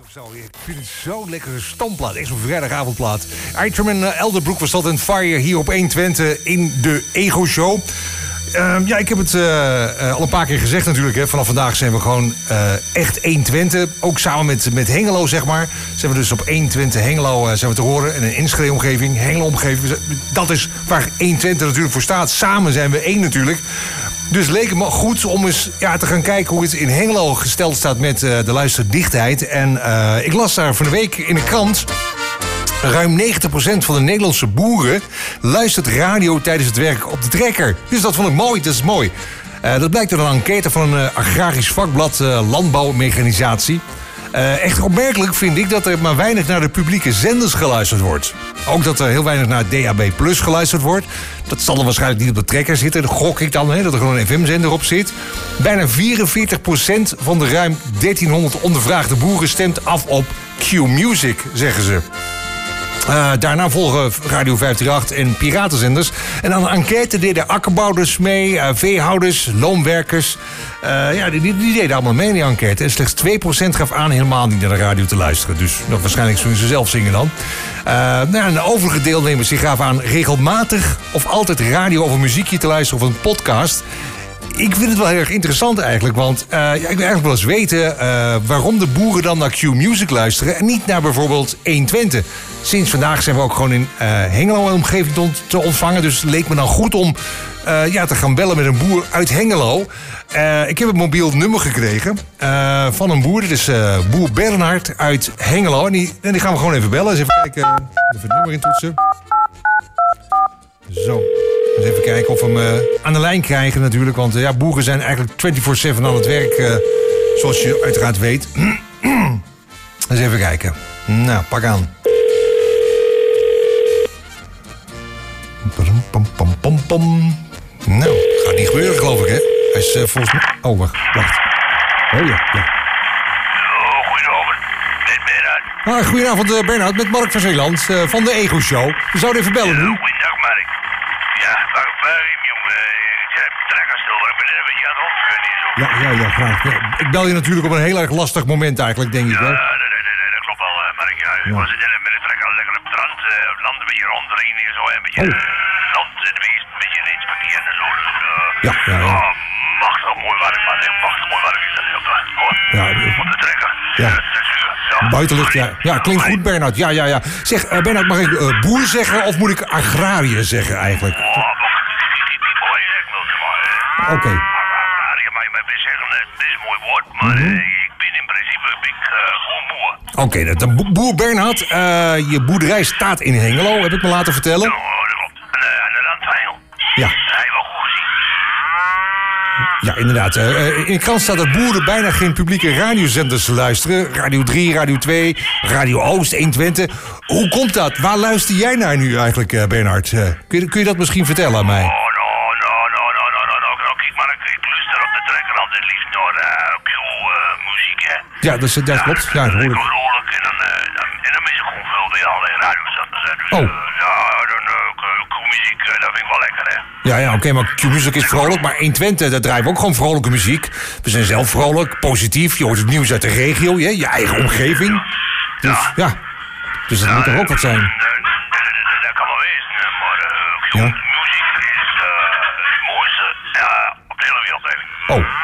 Of zo. Ik vind het zo'n lekkere stamplaat. Echt zo'n vrijdagavondplaat. Item en uh, Elderbroek was dat een fire hier op 120 in de Ego Show. Uh, ja, ik heb het uh, uh, al een paar keer gezegd natuurlijk. Hè. Vanaf vandaag zijn we gewoon echt 120. Ook samen met, met Hengelo, zeg maar. Zijn we dus op 120 Hengelo zijn we te horen. En een inschreeuwomgeving, Hengelo-omgeving. Dat is waar 120 natuurlijk voor staat. Samen zijn we één natuurlijk. Dus leek het me goed om eens ja, te gaan kijken hoe het in Hengelo gesteld staat met uh, de luisterdichtheid. En uh, ik las daar van de week in de krant. Ruim 90% van de Nederlandse boeren luistert radio tijdens het werk op de trekker. Dus dat vond ik mooi, dat is mooi. Uh, dat blijkt uit een enquête van een agrarisch vakblad Landbouwmechanisatie. Uh, echt opmerkelijk vind ik dat er maar weinig naar de publieke zenders geluisterd wordt. Ook dat er heel weinig naar DAB Plus geluisterd wordt. Dat zal er waarschijnlijk niet op de trekker zitten. Dat gok ik dan, hè, dat er gewoon een FM-zender op zit. Bijna 44% van de ruim 1300 ondervraagde boeren stemt af op Q-Music, zeggen ze. Uh, daarna volgen Radio 538 en piratenzenders. En aan de enquête deden akkerbouwers mee, uh, veehouders, loonwerkers. Uh, ja, die, die, deden allemaal mee in die enquête. En slechts 2% gaf aan helemaal niet naar de radio te luisteren. Dus nog waarschijnlijk zullen ze zelf zingen dan. nou, en de overige deelnemers die gaven aan regelmatig of altijd radio over muziekje te luisteren of een podcast ik vind het wel heel erg interessant eigenlijk. Want uh, ja, ik wil eigenlijk wel eens weten uh, waarom de boeren dan naar Q-Music luisteren en niet naar bijvoorbeeld 120. Sinds vandaag zijn we ook gewoon in uh, Hengelo een omgeving te ontvangen. Dus het leek me dan goed om ja, te gaan bellen met een boer uit Hengelo. ik heb een mobiel nummer gekregen van een boer. Dit is boer Bernhard uit Hengelo. En die, die gaan we gewoon even bellen. Eens even kijken. Even het nummer intoetsen. Zo. Dus even kijken of we hem uh, aan de lijn krijgen natuurlijk. Want uh, ja, boeren zijn eigenlijk 24-7 aan het werk. Uh, zoals je uiteraard weet. Eens even kijken. Nou, pak aan. Pam, pam, pam, pam. Nou, gaat niet gebeuren geloof ik hè. Hij is volgens mij... Oh, wacht. wacht. Oh ja, ja. Oh, goedenavond. Met Bernhard. Ah, goedenavond Bernhard, met Mark van Zeeland van de Ego Show. We zouden even bellen nu. Goedendag Mark. Ja, waar, waar jongen? Ik heb trekker stil, maar ik ben er een beetje aan het rondkunnen hier zo. Ja, ja, ja, graag. Ja, ik bel je natuurlijk op een heel erg lastig moment eigenlijk, denk ik. Ja, Hè? nee, nee, nee, nee, dat klopt wel, uh, Mark. Ja, ik Ja. was het met de trekker lekker op het rand, uh, land een beetje rondrijden hier zo. en Een beetje Oh. uh, land in de meest, een beetje inspecteren en zo. Dus, uh, Ja, ja, ja. Oh, machtig mooi werk, man. Mooi werk is dat heel. Ja, Op de trekker. Ja. dus, uh, ja. Buitenlucht, ja. Ja, klinkt goed, Bernhard. Ja, ja, ja. Zeg, eh, Bernhard, mag ik eh, boer zeggen of moet ik agrariër zeggen eigenlijk? Oh. Ik niet mooi, ik maar. eh. Oké. Maar je mag mij best zeggen, eh, het is een mooi woord, maar Mhm. eh, ik ben in principe ben ik, eh, gewoon boer. Oké, boer Bernhard, eh, je boerderij staat in Hengelo, heb ik me laten vertellen. Oh, dat klopt. Aan de. Ja, Hij wel goed gezien. ja inderdaad. In de krant staat dat boeren bijna geen publieke radiozenders luisteren. Radio 3, Radio 2, Radio Oost, 120. Hoe komt dat? Waar luister jij naar nu eigenlijk, Bernhard? Kun, je, kun je dat misschien vertellen aan mij? Ja, dat, is- dat klopt. Ja, dat hoor ik. vrolijk en dan, eh. Dus, Oh. eh, ja, dan Q-muziek, eh, dat vind ik wel lekker, hè. Ja, ja oké, maar Q-Music is vrolijk. Maar 120, daar draaien we ook gewoon vrolijke muziek. We zijn zelf vrolijk, positief. Je hoort het nieuws uit de regio, je, je eigen omgeving. Dus ja, dus dat moet toch ook wat zijn. Dat, dat, dat kan wel wezen, maar uh, Ja. muziek is eh, het mooiste op de hele wereld eigenlijk. Oh,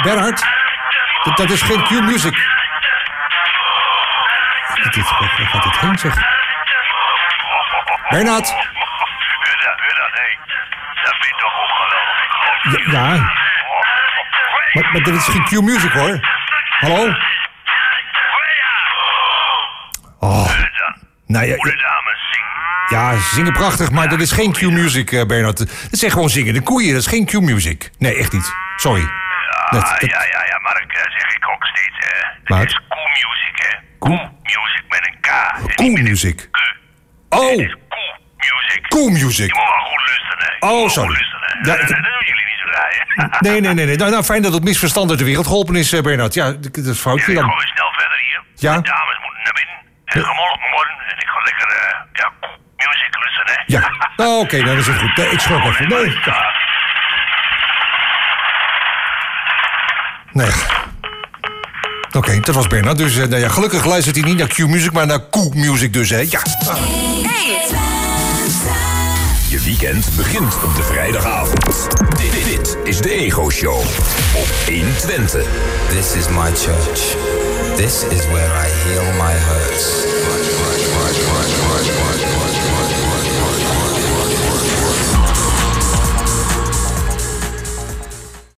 Bernhard? Dat, is geen Q-Music. Waar gaat dit heen, zeg? Bernhard? Ja, ja. Maar, maar is geen Q-Music, hoor. Hallo? Oh, nou ja, ja, zingen prachtig, maar dat is geen Q-Music, eh, Bernhard. Dat zijn gewoon zingende koeien, dat is geen Q-Music. Nee, echt niet. Sorry. Ja, Dat- Ah, dat- ja, ja, ja, Mark, eh, zeg ik ook steeds, hè. Het is cool music, hè. Cool? Music met een K. Cool music. Q. Oh, Het is cool music. cool music. Je moet wel goed luisteren, hè. Oh, sorry. Hè. Ja, dat, ik- dat doen jullie niet zo raar, hè. Nee, nee, nee. nee. Nou, nou, fijn dat het misverstand uit de wereld geholpen is, eh, Bernard. Ja, dat is foutje Ik dan. ga weer snel verder hier. Ja? De dames moeten naar binnen. En op mijn morgen. En ik ga lekker, eh, ja, cool music luisteren, hè. Ja. Nou, oké, nou, dat is het goed. Nee, ik schrok even. Nee. Ja. Nee. Oké, dat was Bernard. Dus eh, nou ja, gelukkig luistert hij niet naar Q-music, maar naar Q-music dus, hè. Ja. Je weekend begint op de vrijdagavond. Dit, dit is de Ego Show op 120. This is my church. This is where I heal my hurts.